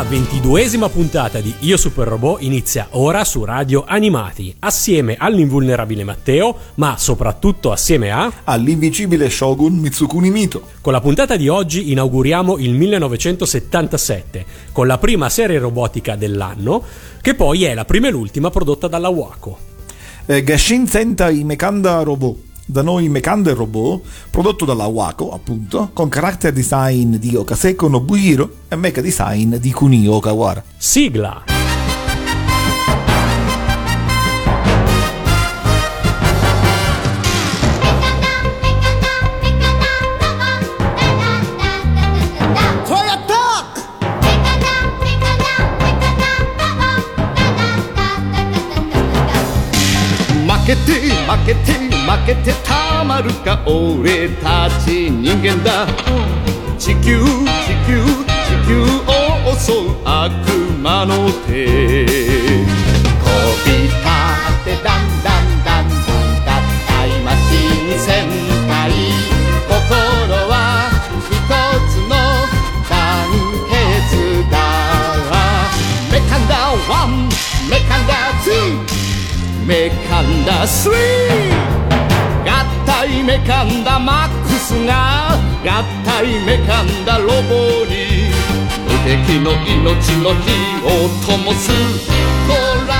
La ventiduesima puntata di Io Super Robot inizia ora su Radio Animati, assieme all'invulnerabile Matteo, ma soprattutto assieme a... All'invincibile Shogun Mitsukuni Mito. Con la puntata di oggi inauguriamo il 1977, con la prima serie robotica dell'anno, che poi è la prima e l'ultima prodotta dalla Waco. Eh, Gashin Sentai Mekanda Robot da noi Mekando e Robot, prodotto dalla Waco, appunto, con character design di Okaseko Nobuhiro e mecha design di Kunio Okawara. Sigla! get tea. 負けてたまるか俺たち人間だ。地球地球地球を襲う悪魔の手。飛び立ってだんだんだんだん合体マシン戦隊心は一つの団結だメカンダワンメカンダツーメカンダスリー体メカンダマックスが合体メカンダロボに。無敵の命の火を灯す。トラ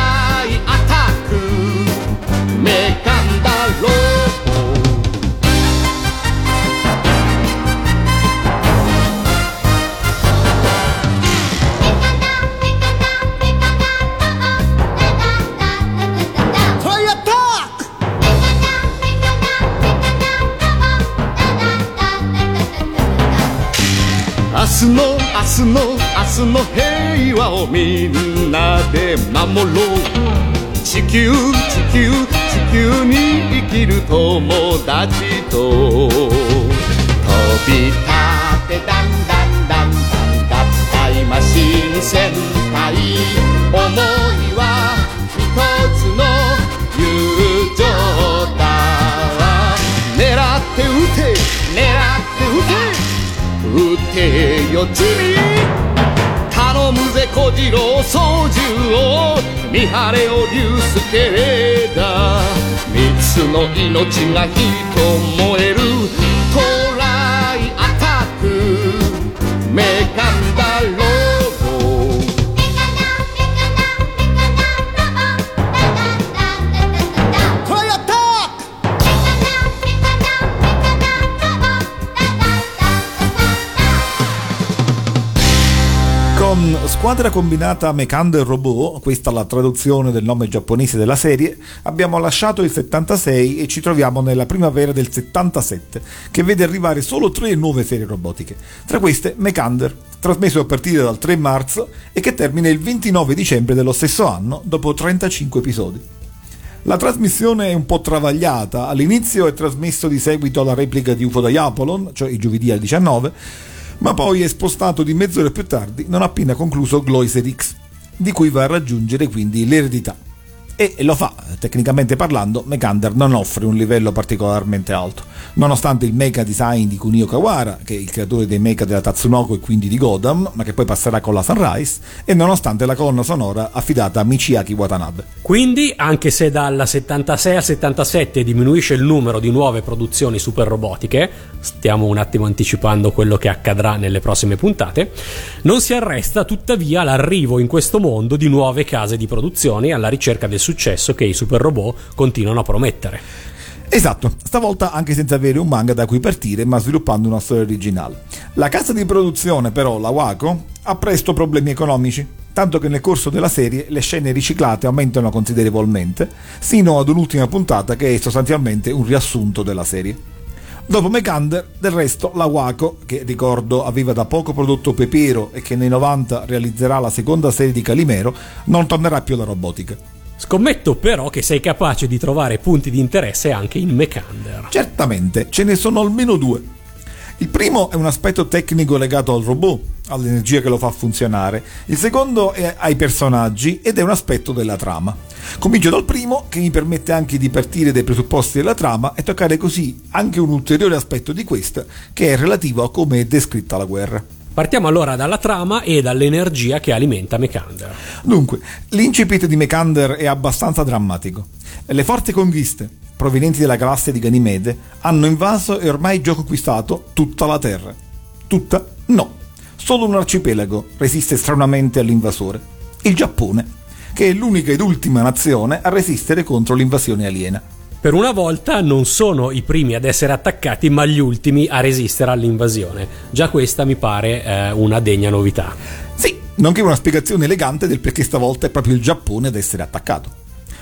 日の明日の明日の平和をみんなで守ろう。地球地球地球に生きる友達と。飛び立ってだんだんだんだん合体マシン戦隊思いてよ地味頼むぜ小次郎操縦を。見張れを竜介レーダー。三つの命が火と燃える。Squadra Combinata Mekanda Robot, questa è la traduzione del nome giapponese della serie, abbiamo lasciato il 76 e ci troviamo nella primavera del 77, che vede arrivare solo tre nuove serie robotiche. Tra queste Mekander, trasmesso a partire dal 3 marzo e che termina il 29 dicembre dello stesso anno, dopo 35 episodi. La trasmissione è un po' travagliata, all'inizio è trasmesso di seguito alla replica di UFO Diapolon, cioè il giovedì alle 19, ma poi è spostato di mezz'ora più tardi, non appena concluso Gloiser X, di cui va a raggiungere quindi l'eredità. E lo fa, tecnicamente parlando, Mekander non offre un livello particolarmente alto, nonostante il mecha design di Kunio Kawara, che è il creatore dei mecha della Tatsunoko e quindi di Godam, ma che poi passerà con la Sunrise, e nonostante la colonna sonora affidata a Michiaki Watanabe. Quindi, anche se dalla 76 al 77 diminuisce il numero di nuove produzioni super robotiche, stiamo un attimo anticipando quello che accadrà nelle prossime puntate, non si arresta tuttavia l'arrivo in questo mondo di nuove case di produzione alla ricerca del successo che i super robot continuano a promettere. Esatto, stavolta anche senza avere un manga da cui partire, ma sviluppando una storia originale. La casa di produzione, però, la Waco, ha presto problemi economici, tanto che nel corso della serie le scene riciclate aumentano considerevolmente, sino ad un'ultima puntata che è sostanzialmente un riassunto della serie. Dopo Mekander, del resto, la Waco, che ricordo aveva da poco prodotto Pepero e che nei 90 realizzerà la seconda serie di Calimero, non tornerà più alla robotica. Scommetto però che sei capace di trovare punti di interesse anche in Mekander. Certamente, ce ne sono almeno due. Il primo è un aspetto tecnico legato al robot, all'energia che lo fa funzionare. Il secondo è ai personaggi ed è un aspetto della trama. Comincio dal primo, che mi permette anche di partire dai presupposti della trama e toccare così anche un ulteriore aspetto di questa, che è relativo a come è descritta la guerra. Partiamo allora dalla trama e dall'energia che alimenta Mekander. Dunque, l'incipit di Mekander è abbastanza drammatico. Le forze conquiste, provenienti dalla galassia di Ganimede, hanno invaso e ormai già conquistato tutta la Terra. Tutta? No. Solo un arcipelago resiste stranamente all'invasore. Il Giappone, che è l'unica ed ultima nazione a resistere contro l'invasione aliena. Per una volta non sono i primi ad essere attaccati, ma gli ultimi a resistere all'invasione. Già questa mi pare eh, una degna novità. Sì, nonché una spiegazione elegante del perché stavolta è proprio il Giappone ad essere attaccato.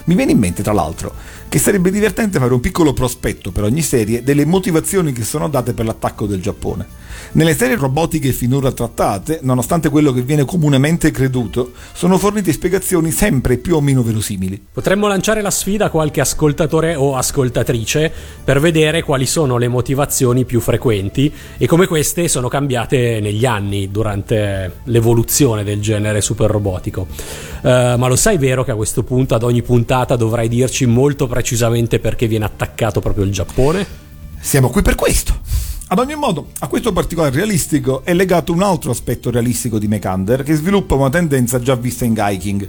Mi viene in mente, tra l'altro, che sarebbe divertente fare un piccolo prospetto per ogni serie delle motivazioni che sono date per l'attacco del Giappone. Nelle serie robotiche finora trattate, nonostante quello che viene comunemente creduto, sono fornite spiegazioni sempre più o meno verosimili. Potremmo lanciare la sfida a qualche ascoltatore o ascoltatrice per vedere quali sono le motivazioni più frequenti e come queste sono cambiate negli anni durante l'evoluzione del genere super robotico. Uh, ma lo sai vero che a questo punto ad ogni puntata dovrai dirci molto precisamente perché viene attaccato proprio il Giappone? Siamo qui per questo. Ad ogni modo, a questo particolare realistico è legato un altro aspetto realistico di Mekander che sviluppa una tendenza già vista in Gaiking.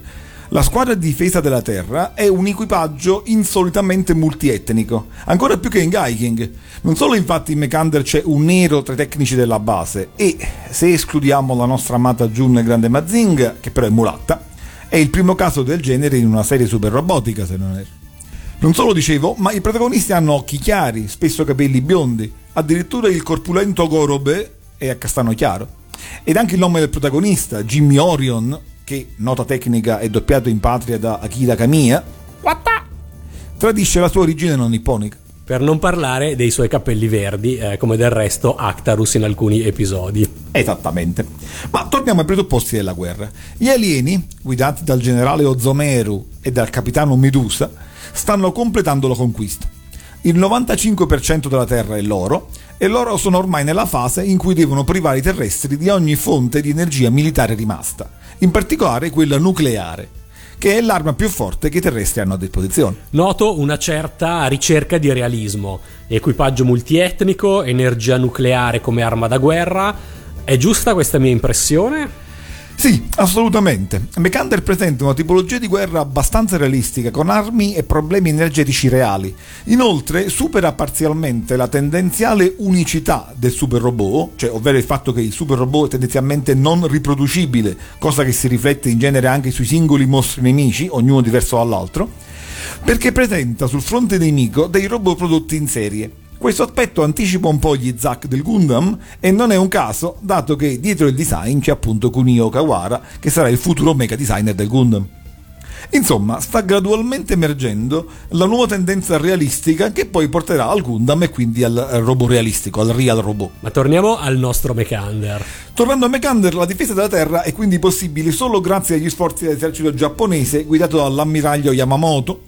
La squadra di difesa della Terra è un equipaggio insolitamente multietnico, ancora più che in Gaiking. Non solo infatti in Mekander c'è un nero tra i tecnici della base e, se escludiamo la nostra amata Jun Grande Mazinga, che però è mulatta, è il primo caso del genere in una serie super robotica se non erro. Non solo dicevo, ma i protagonisti hanno occhi chiari, spesso capelli biondi, addirittura il corpulento Gorobe è a castano chiaro. Ed anche il nome del protagonista, Jimmy Orion, che nota tecnica è doppiato in patria da Akira Kamiya, tradisce la sua origine non nipponica. Per non parlare dei suoi capelli verdi, eh, come del resto Actarus in alcuni episodi. Esattamente. Ma torniamo ai presupposti della guerra. Gli alieni, guidati dal generale Ozomeru e dal capitano Medusa, stanno completando la conquista. Il 95% della Terra è loro e loro sono ormai nella fase in cui devono privare i terrestri di ogni fonte di energia militare rimasta, in particolare quella nucleare che è l'arma più forte che i terrestri hanno a disposizione. Noto una certa ricerca di realismo, equipaggio multietnico, energia nucleare come arma da guerra. È giusta questa mia impressione? Sì, assolutamente. Mekander presenta una tipologia di guerra abbastanza realistica, con armi e problemi energetici reali. Inoltre supera parzialmente la tendenziale unicità del super robot, cioè ovvero il fatto che il super robot è tendenzialmente non riproducibile, cosa che si riflette in genere anche sui singoli mostri nemici, ognuno diverso dall'altro, perché presenta sul fronte nemico dei robot prodotti in serie questo aspetto anticipa un po' gli Zack del Gundam e non è un caso, dato che dietro il design c'è appunto Kunio Kawara, che sarà il futuro mega designer del Gundam. Insomma, sta gradualmente emergendo la nuova tendenza realistica che poi porterà al Gundam e quindi al robot realistico, al real robot. Ma torniamo al nostro Mekander. Tornando a Mekander, la difesa della Terra è quindi possibile solo grazie agli sforzi dell'esercito giapponese guidato dall'ammiraglio Yamamoto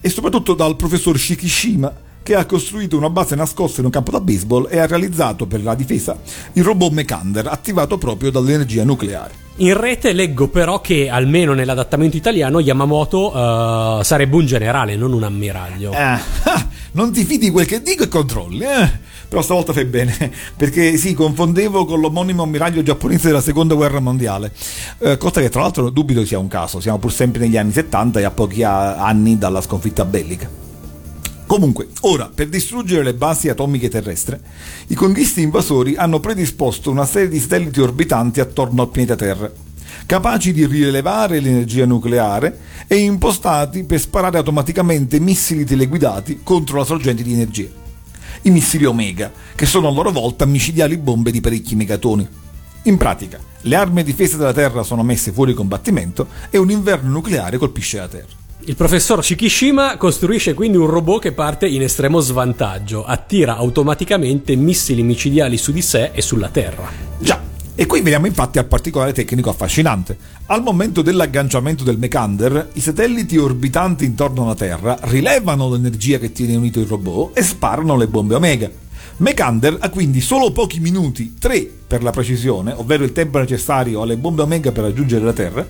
e soprattutto dal professor Shikishima che ha costruito una base nascosta in un campo da baseball e ha realizzato per la difesa il robot Mekander attivato proprio dall'energia nucleare. In rete leggo però che almeno nell'adattamento italiano Yamamoto uh, sarebbe un generale, non un ammiraglio. Ah, non ti fidi quel che dico e controlli, eh? Però stavolta fai bene, perché sì, confondevo con l'omonimo ammiraglio giapponese della seconda guerra mondiale. Eh, cosa che tra l'altro dubito sia un caso, siamo pur sempre negli anni 70 e a pochi anni dalla sconfitta bellica. Comunque, ora, per distruggere le basi atomiche terrestri, i conquisti invasori hanno predisposto una serie di satelliti orbitanti attorno al pianeta Terra, capaci di rilevare l'energia nucleare e impostati per sparare automaticamente missili teleguidati contro la sorgente di energia. I missili Omega, che sono a loro volta micidiali bombe di parecchi megatoni. In pratica, le armi di difesa della Terra sono messe fuori combattimento e un inverno nucleare colpisce la Terra. Il professor Shikishima costruisce quindi un robot che parte in estremo svantaggio, attira automaticamente missili micidiali su di sé e sulla Terra. Già, e qui veniamo infatti al particolare tecnico affascinante. Al momento dell'agganciamento del Mekander, i satelliti orbitanti intorno alla Terra rilevano l'energia che tiene unito il robot e sparano le bombe Omega. Mekander ha quindi solo pochi minuti, 3 per la precisione, ovvero il tempo necessario alle bombe Omega per raggiungere la Terra,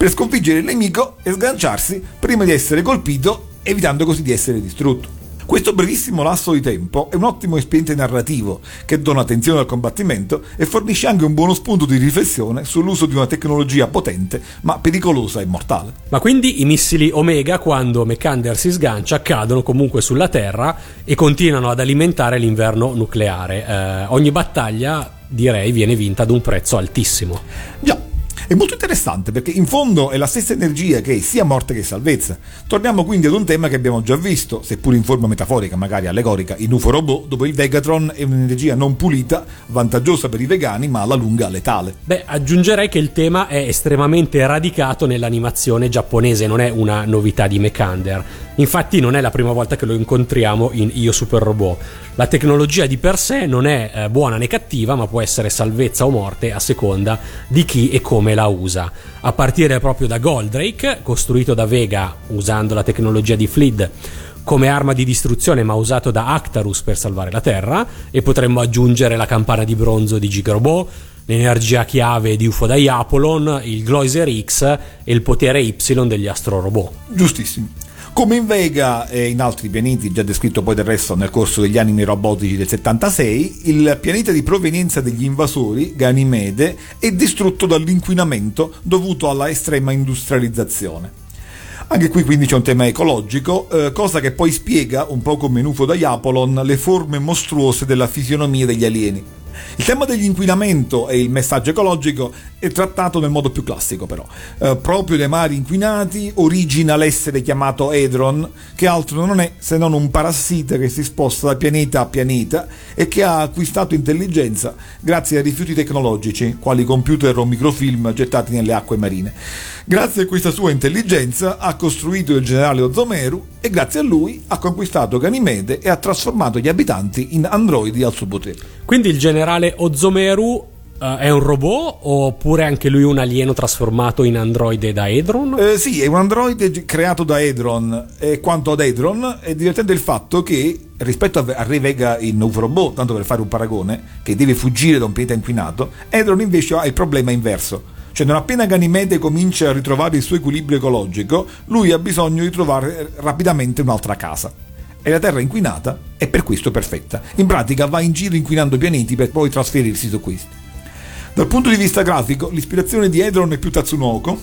per sconfiggere il nemico e sganciarsi prima di essere colpito, evitando così di essere distrutto. Questo brevissimo lasso di tempo è un ottimo espediente narrativo che dona attenzione al combattimento e fornisce anche un buono spunto di riflessione sull'uso di una tecnologia potente ma pericolosa e mortale. Ma quindi i missili Omega quando Mekander si sgancia cadono comunque sulla Terra e continuano ad alimentare l'inverno nucleare. Eh, ogni battaglia direi viene vinta ad un prezzo altissimo. Già, è molto interessante perché in fondo è la stessa energia che è sia morte che salvezza. Torniamo quindi ad un tema che abbiamo già visto, seppur in forma metaforica, magari allegorica, in UFO Robot, dove il Vegatron è un'energia non pulita, vantaggiosa per i vegani, ma alla lunga letale. Beh, aggiungerei che il tema è estremamente radicato nell'animazione giapponese, non è una novità di Mekander. Infatti non è la prima volta che lo incontriamo in Io Super Robot. La tecnologia di per sé non è eh, buona né cattiva, ma può essere salvezza o morte a seconda di chi e come la usa. A partire proprio da Goldrake, costruito da Vega usando la tecnologia di Fleed come arma di distruzione ma usato da Actarus per salvare la Terra e potremmo aggiungere la campana di bronzo di Gigrobot, l'energia chiave di UFO Diapolon, il Gloiser X e il potere Y degli Astro Robot. Giustissimo. Come in Vega e in altri pianeti, già descritto poi del resto nel corso degli animi robotici del 76, il pianeta di provenienza degli invasori, Ganimede, è distrutto dall'inquinamento dovuto alla estrema industrializzazione. Anche qui quindi c'è un tema ecologico, eh, cosa che poi spiega, un po' come in UFO da Diapolon, le forme mostruose della fisionomia degli alieni. Il tema dell'inquinamento e il messaggio ecologico è trattato nel modo più classico però. Eh, proprio dai mari inquinati origina l'essere chiamato Edron, che altro non è se non un parassita che si sposta da pianeta a pianeta e che ha acquistato intelligenza grazie ai rifiuti tecnologici, quali computer o microfilm gettati nelle acque marine. Grazie a questa sua intelligenza ha costruito il generale Ozomeru e grazie a lui ha conquistato Ganimede e ha trasformato gli abitanti in androidi al suo potere. Quindi il generale Ozomeru Uh, è un robot oppure anche lui un alieno trasformato in androide da Edron? Eh, sì, è un androide creato da Edron. E quanto ad Edron, è divertente il fatto che rispetto a, a Re Vega in UFO Robot, tanto per fare un paragone, che deve fuggire da un pianeta inquinato, Edron invece ha il problema inverso. Cioè non appena Ganimede comincia a ritrovare il suo equilibrio ecologico, lui ha bisogno di trovare rapidamente un'altra casa. E la Terra inquinata è per questo perfetta. In pratica va in giro inquinando pianeti per poi trasferirsi su questi. Dal punto di vista grafico, l'ispirazione di Edron è più Tatsunoko,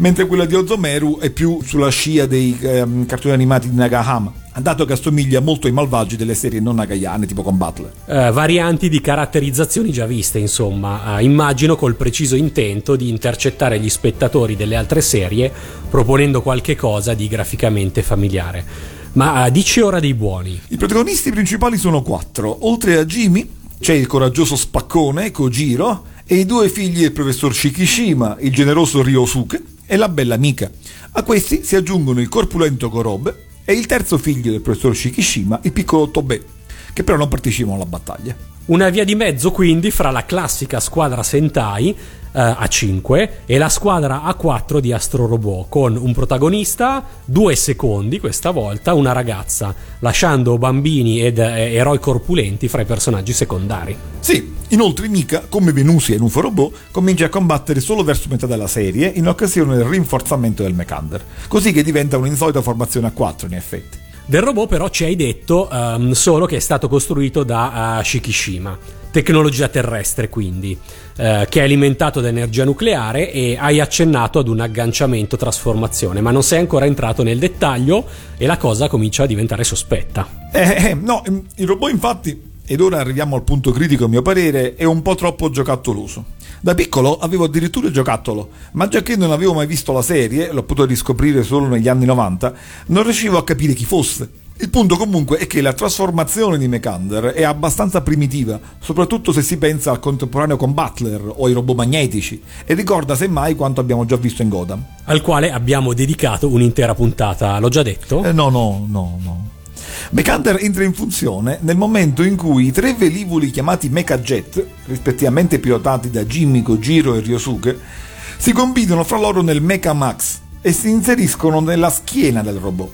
mentre quella di Ozomeru è più sulla scia dei ehm, cartoni animati di Nagahama, dato che assomiglia molto ai malvagi delle serie non nagayane, tipo con Butler. Eh, varianti di caratterizzazioni già viste, insomma, eh, immagino col preciso intento di intercettare gli spettatori delle altre serie proponendo qualche cosa di graficamente familiare. Ma eh, dici ora dei buoni. I protagonisti principali sono quattro, oltre a Jimmy c'è il coraggioso spaccone Kojiro e i due figli del professor Shikishima, il generoso Ryosuke e la bella Mika. A questi si aggiungono il corpulento Korobe e il terzo figlio del professor Shikishima, il piccolo Tobe, che però non partecipano alla battaglia. Una via di mezzo quindi fra la classica squadra Sentai a 5 e la squadra a 4 di Astro Robot con un protagonista, due secondi questa volta, una ragazza, lasciando bambini ed eh, eroi corpulenti fra i personaggi secondari. Sì, inoltre Mika, come Venusia in UFO Robot, comincia a combattere solo verso metà della serie in occasione del rinforzamento del Mechander, così che diventa un'insolita formazione a 4 in effetti. Del robot però ci hai detto um, solo che è stato costruito da uh, Shikishima, tecnologia terrestre quindi, uh, che è alimentato da energia nucleare e hai accennato ad un agganciamento trasformazione, ma non sei ancora entrato nel dettaglio e la cosa comincia a diventare sospetta. Eh, eh no, il robot infatti ed ora arriviamo al punto critico a mio parere, è un po' troppo giocattoloso. Da piccolo avevo addirittura il giocattolo, ma già che non avevo mai visto la serie, l'ho potuto riscoprire solo negli anni 90, non riuscivo a capire chi fosse. Il punto comunque è che la trasformazione di Mekander è abbastanza primitiva, soprattutto se si pensa al contemporaneo con Butler o ai robot magnetici, e ricorda semmai quanto abbiamo già visto in Godam. Al quale abbiamo dedicato un'intera puntata, l'ho già detto? Eh, no, no, no, no. Mechander entra in funzione nel momento in cui i tre velivoli chiamati Mechajet, rispettivamente pilotati da Jimmy, Kojiro e Ryosuke, si combinano fra loro nel Mecha Max e si inseriscono nella schiena del robot.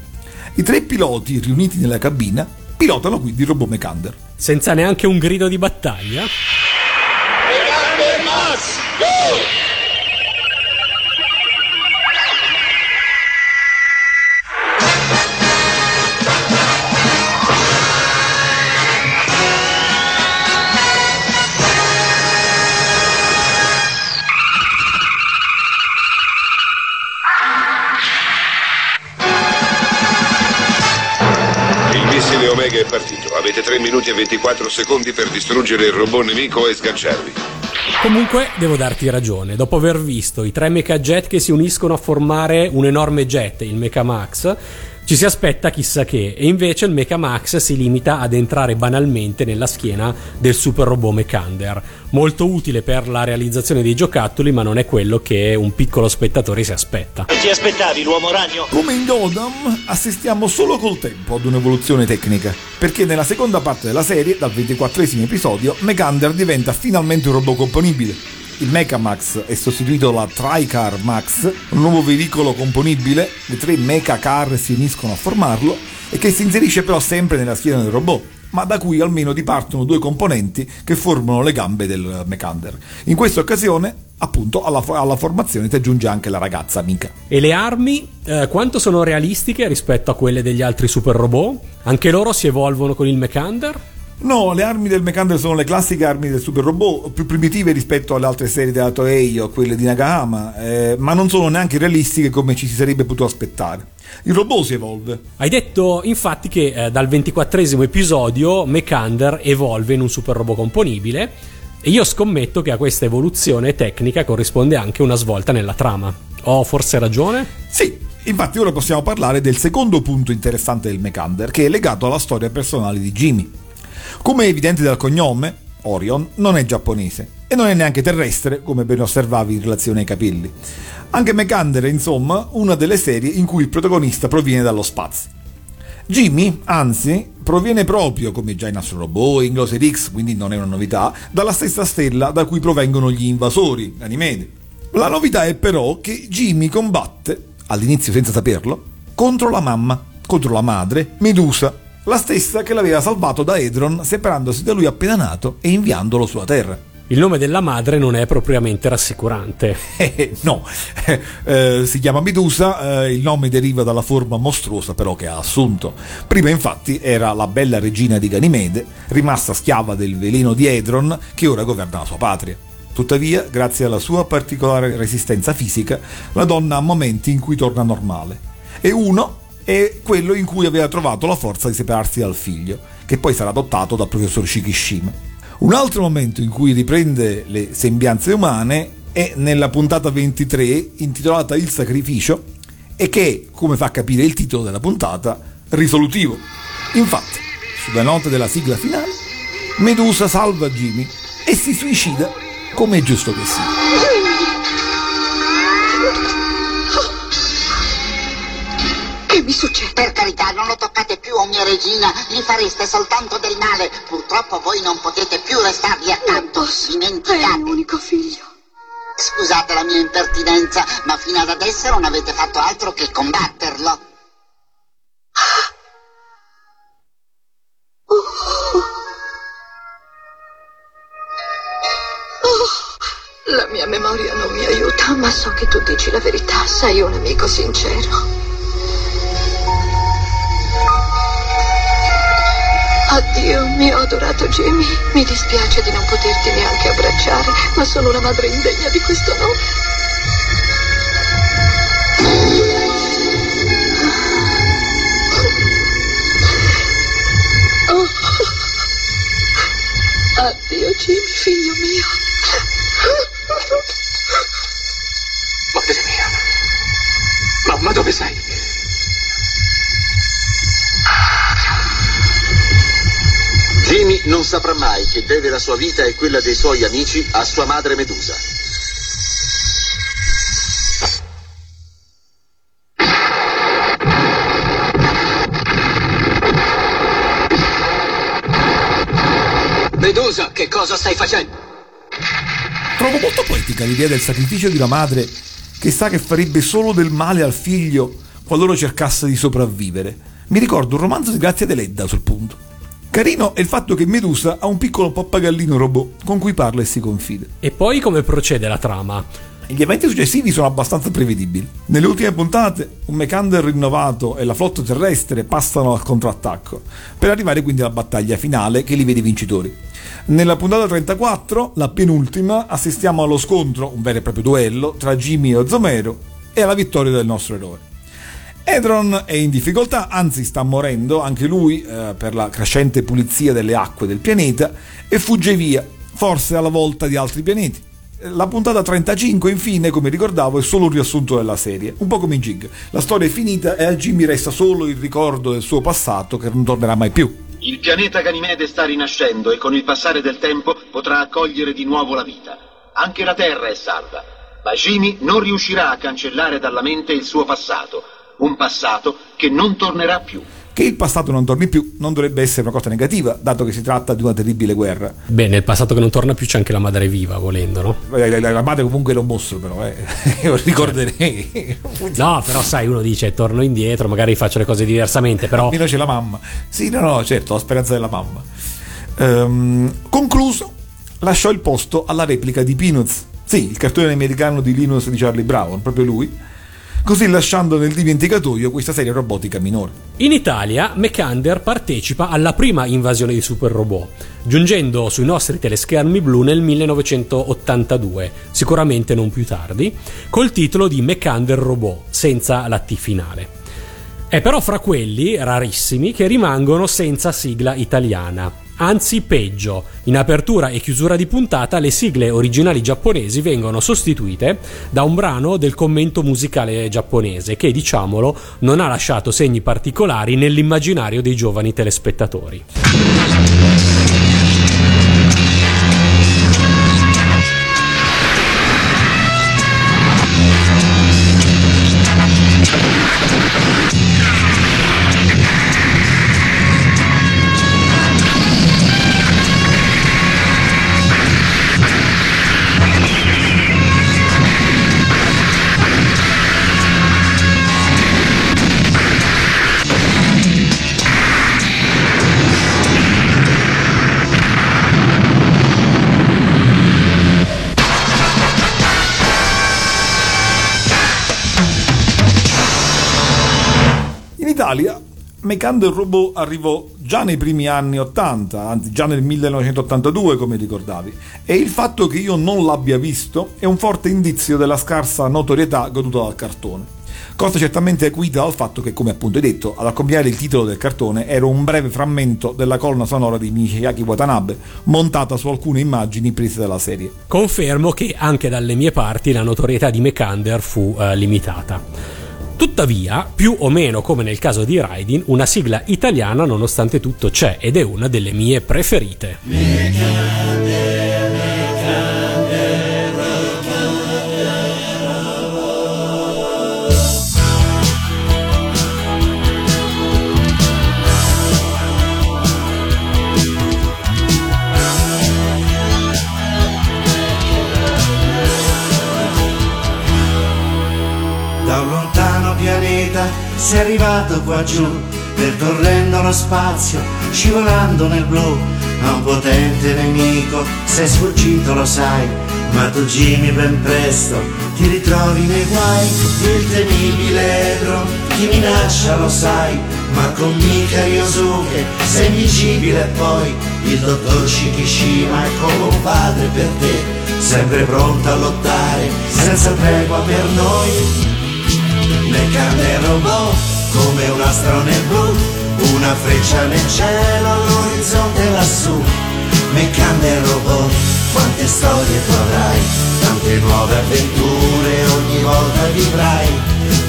I tre piloti riuniti nella cabina pilotano quindi il robot Mechander. Senza neanche un grido di battaglia? Mechander Max, go! Partito. Avete 3 minuti e 24 secondi per distruggere il robot nemico e sganciarvi. Comunque devo darti ragione, dopo aver visto i tre mecha jet che si uniscono a formare un enorme jet, il Mecha Max, ci si aspetta chissà che, e invece il Mecha Max si limita ad entrare banalmente nella schiena del super robot Mechander. Molto utile per la realizzazione dei giocattoli, ma non è quello che un piccolo spettatore si aspetta. E ti aspettavi l'uomo ragno? Come in Godam, assistiamo solo col tempo ad un'evoluzione tecnica, perché nella seconda parte della serie, dal 24 episodio, Mechander diventa finalmente un robot componibile il Mecha Max è sostituito dalla TriCar Max, un nuovo veicolo componibile, le tre Mecha Car si uniscono a formarlo e che si inserisce però sempre nella schiena del robot ma da cui almeno dipartono due componenti che formano le gambe del Mechander. In questa occasione, appunto, alla, alla formazione si aggiunge anche la ragazza amica. E le armi, eh, quanto sono realistiche rispetto a quelle degli altri super robot? Anche loro si evolvono con il Mechander? No, le armi del Mechander sono le classiche armi del super robot, più primitive rispetto alle altre serie della Toei o quelle di Nagahama, eh, ma non sono neanche realistiche come ci si sarebbe potuto aspettare. Il robot si evolve. Hai detto infatti che eh, dal ventiquattresimo episodio Mechander evolve in un super robot componibile e io scommetto che a questa evoluzione tecnica corrisponde anche una svolta nella trama. Ho forse ragione? Sì, infatti ora possiamo parlare del secondo punto interessante del Mechander, che è legato alla storia personale di Jimmy. Come è evidente dal cognome, Orion non è giapponese e non è neanche terrestre, come ben osservavi in relazione ai capelli. Anche Megander è insomma una delle serie in cui il protagonista proviene dallo spazio. Jimmy, anzi, proviene proprio, come già in Astro Robot in Glosser X, quindi non è una novità, dalla stessa stella da cui provengono gli invasori, Ganimede. La novità è però che Jimmy combatte, all'inizio senza saperlo, contro la mamma, contro la madre, Medusa, la stessa che l'aveva salvato da Edron separandosi da lui appena nato e inviandolo sulla Terra. Il nome della madre non è propriamente rassicurante. Eh, no, eh, si chiama Medusa, eh, il nome deriva dalla forma mostruosa però che ha assunto. Prima infatti era la bella regina di Ganimede, rimasta schiava del veleno di Edron, che ora governa la sua patria. Tuttavia, grazie alla sua particolare resistenza fisica, la donna ha momenti in cui torna normale. E uno è quello in cui aveva trovato la forza di separarsi dal figlio, che poi sarà adottato dal professor Shikishima. Un altro momento in cui riprende le sembianze umane è nella puntata 23 intitolata Il sacrificio e che, come fa capire il titolo della puntata, risolutivo. Infatti, sulla nota della sigla finale, Medusa salva Jimmy e si suicida come è giusto che sia. Mi succede? Per carità, non lo toccate più, oh mia regina, gli fareste soltanto del male. Purtroppo voi non potete più restarvi accanto, dimenticate. È l'unico figlio. Scusate la mia impertinenza, ma fino ad adesso non avete fatto altro che combatterlo. Oh, la mia memoria non mi aiuta, ma so che tu dici la verità, sei un amico sincero. Addio, mio adorato Jimmy. Mi dispiace di non poterti neanche abbracciare, ma sono una madre indegna di questo nome. Oh. Addio Jimmy, figlio mio. Madre mia. Mamma, dove sei? Jimmy non saprà mai che deve la sua vita e quella dei suoi amici a sua madre Medusa. Medusa, che cosa stai facendo? Trovo molto poetica l'idea del sacrificio di una madre che sa che farebbe solo del male al figlio qualora cercasse di sopravvivere. Mi ricordo un romanzo di Grazia Deledda sul punto. Carino è il fatto che Medusa ha un piccolo pappagallino robot con cui parla e si confida. E poi come procede la trama? Gli eventi successivi sono abbastanza prevedibili. Nelle ultime puntate, un Mecander rinnovato e la flotta terrestre passano al contrattacco, per arrivare quindi alla battaglia finale che li vede vincitori. Nella puntata 34, la penultima, assistiamo allo scontro, un vero e proprio duello, tra Jimmy e Zomero e alla vittoria del nostro eroe. Edron è in difficoltà, anzi sta morendo anche lui eh, per la crescente pulizia delle acque del pianeta e fugge via, forse alla volta di altri pianeti. La puntata 35, infine, come ricordavo, è solo un riassunto della serie, un po' come in Jig. La storia è finita e a Jimmy resta solo il ricordo del suo passato che non tornerà mai più. Il pianeta Ganimede sta rinascendo e con il passare del tempo potrà accogliere di nuovo la vita. Anche la Terra è salva, ma Jimmy non riuscirà a cancellare dalla mente il suo passato, un passato che non tornerà più. Che il passato non torni più non dovrebbe essere una cosa negativa, dato che si tratta di una terribile guerra. Beh, nel passato che non torna più c'è anche la madre viva, volendo, no? La madre comunque era un mostro, però, eh. Io ricorderei. No, però sai, uno dice torno indietro, magari faccio le cose diversamente, però... Almeno c'è la mamma. Sì, no, no, certo, la speranza della mamma. Ehm, concluso, lasciò il posto alla replica di Peanuts. Sì, il cartone americano di Linus di Charlie Brown, proprio lui così lasciando nel dimenticatoio questa serie robotica minore. In Italia, Mekander partecipa alla prima invasione di super robot, giungendo sui nostri teleschermi blu nel 1982, sicuramente non più tardi, col titolo di Mekander Robot, senza la T finale. È però fra quelli, rarissimi, che rimangono senza sigla italiana. Anzi, peggio, in apertura e chiusura di puntata le sigle originali giapponesi vengono sostituite da un brano del commento musicale giapponese che, diciamolo, non ha lasciato segni particolari nell'immaginario dei giovani telespettatori. Italia Mecando il robot arrivò già nei primi anni 80, anzi già nel 1982 come ricordavi, e il fatto che io non l'abbia visto è un forte indizio della scarsa notorietà goduta dal cartone. Cosa certamente acuita dal fatto che, come appunto hai detto, ad accompagnare il titolo del cartone era un breve frammento della colonna sonora di Miyake Watanabe, montata su alcune immagini prese dalla serie. Confermo che anche dalle mie parti la notorietà di Mekander fu eh, limitata. Tuttavia, più o meno come nel caso di Raidin, una sigla italiana nonostante tutto c'è ed è una delle mie preferite. Sei arrivato qua giù, percorrendo lo spazio, scivolando nel blu, a un potente nemico, sei sfuggito lo sai, ma tu Jimmy ben presto ti ritrovi nei guai, il temibile Edron ti minaccia lo sai, ma con Mika Ryosuke sei invincibile poi il dottor Shikishima è come un padre per te, sempre pronto a lottare, senza tregua per noi. Le canne robot come un astro nel blu, una freccia nel cielo all'orizzonte lassù. Meccande robot, quante storie tu avrai, tante nuove avventure ogni volta vivrai.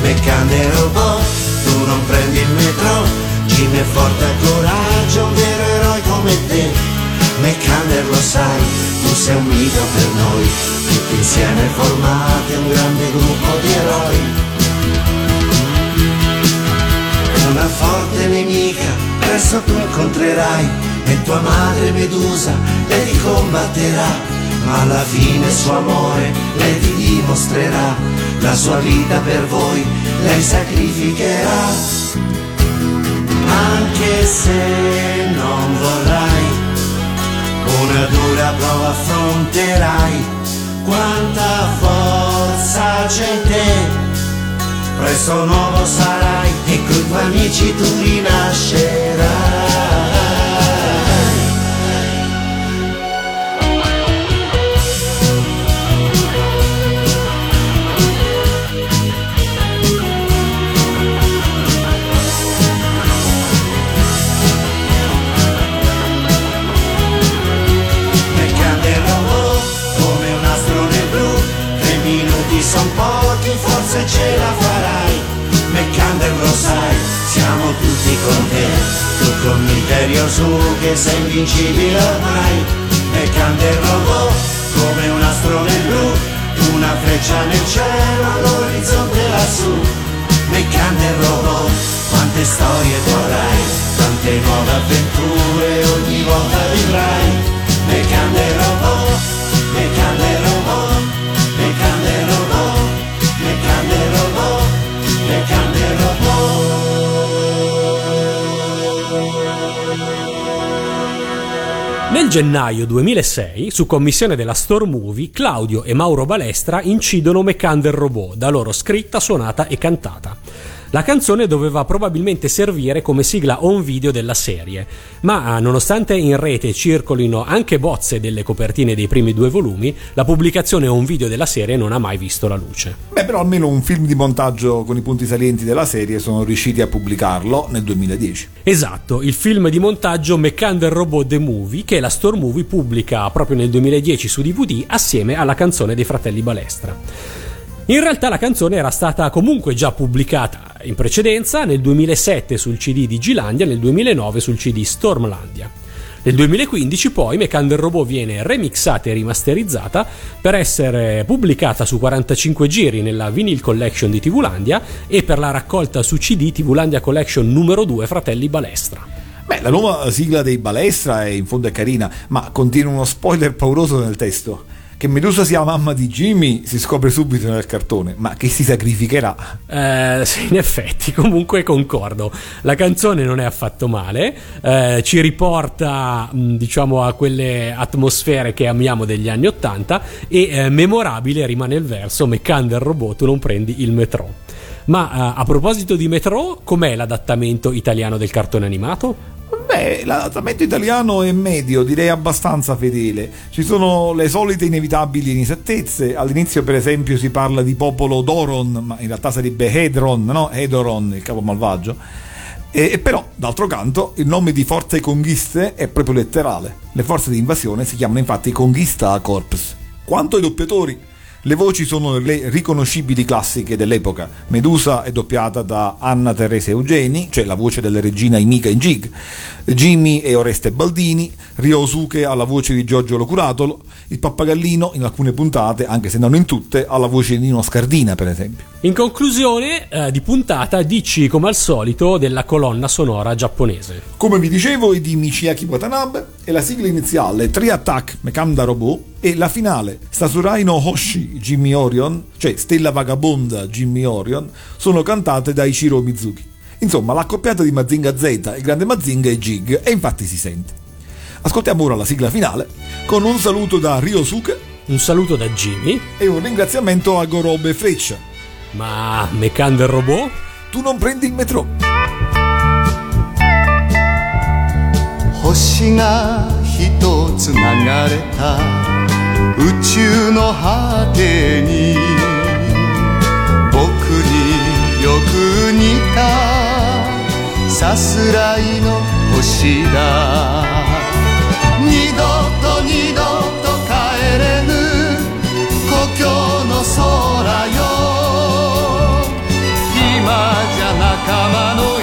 Meccande robot, tu non prendi il metro, Jimmy è forte a coraggio, un vero eroe come te. Meccander lo sai, tu sei un mito per noi, tutti insieme formate un grande gruppo di eroi. Presto tu incontrerai e tua madre Medusa lei ti combatterà, ma alla fine suo amore lei ti dimostrerà, la sua vita per voi lei sacrificherà, anche se non vorrai, una dura prova affronterai, quanta forza c'è in te presto nuovo sarai e coi tuoi amici tu rinascerai. Tu con Miterio su che sei invincibile ormai. Meccander robot come un astro nel blu, una freccia nel cielo all'orizzonte lassù. Meccander robot, quante storie avrai, tante nuove avventure ogni volta vivrai. Meccander robot, Meccander robot, gennaio 2006, su commissione della Store Movie, Claudio e Mauro Balestra incidono Meccander Robot, da loro scritta, suonata e cantata. La canzone doveva probabilmente servire come sigla on video della serie, ma nonostante in rete circolino anche bozze delle copertine dei primi due volumi, la pubblicazione on video della serie non ha mai visto la luce. Beh, però almeno un film di montaggio con i punti salienti della serie sono riusciti a pubblicarlo nel 2010. Esatto, il film di montaggio Meccander Robot The Movie che la Store Movie pubblica proprio nel 2010 su DVD assieme alla canzone dei fratelli Balestra. In realtà la canzone era stata comunque già pubblicata in precedenza nel 2007 sul CD di Gilandia nel 2009 sul CD Stormlandia. Nel 2015 poi Meccander Robot viene remixata e rimasterizzata per essere pubblicata su 45 giri nella Vinyl Collection di Tvlandia e per la raccolta su CD Tvlandia Collection numero 2 Fratelli Balestra. Beh, la nuova sigla dei Balestra è in fondo è carina, ma contiene uno spoiler pauroso nel testo. Che Medusa sia la mamma di Jimmy si scopre subito nel cartone, ma che si sacrificherà. Eh, sì, in effetti, comunque concordo. La canzone non è affatto male, eh, ci riporta mh, diciamo a quelle atmosfere che amiamo degli anni Ottanta e eh, memorabile rimane il verso Meccander robot tu non prendi il metro. Ma eh, a proposito di metro, com'è l'adattamento italiano del cartone animato? Beh, l'adattamento italiano è medio, direi abbastanza fedele. Ci sono le solite inevitabili inesattezze. All'inizio, per esempio, si parla di popolo Doron, ma in realtà sarebbe Hedron, no? Hedoron, il capo malvagio. E, e però, d'altro canto, il nome di forze conquiste è proprio letterale. Le forze di invasione si chiamano infatti Conquista Corps. Quanto ai doppiatori, le voci sono le riconoscibili classiche dell'epoca. Medusa è doppiata da Anna Teresa Eugeni, cioè la voce della regina Imika in Gig. Jimmy e Oreste Baldini, Ryosuke ha la voce di Giorgio Locuratolo, il pappagallino in alcune puntate, anche se non in tutte, ha la voce di Nino Scardina, per esempio. In conclusione eh, di puntata, dici come al solito della colonna sonora giapponese. Come vi dicevo, è di Michiaki Watanabe e la sigla iniziale Tri Attack Mekanda Robot e la finale Sasurai no Hoshi Jimmy Orion, cioè Stella Vagabonda Jimmy Orion, sono cantate da Ichiro Mizuki. Insomma, l'accoppiata di Mazinga Z, il grande Mazinga è Jig, e infatti si sente. Ascoltiamo ora la sigla finale con un saluto da Ryosuke, un saluto da Jimmy e un ringraziamento a Gorobe Freccia. Ma Mecan del robot? Tu non prendi il metro. 星が一つ流れた宇宙の果てに僕によく似たさすらいの星だ頭の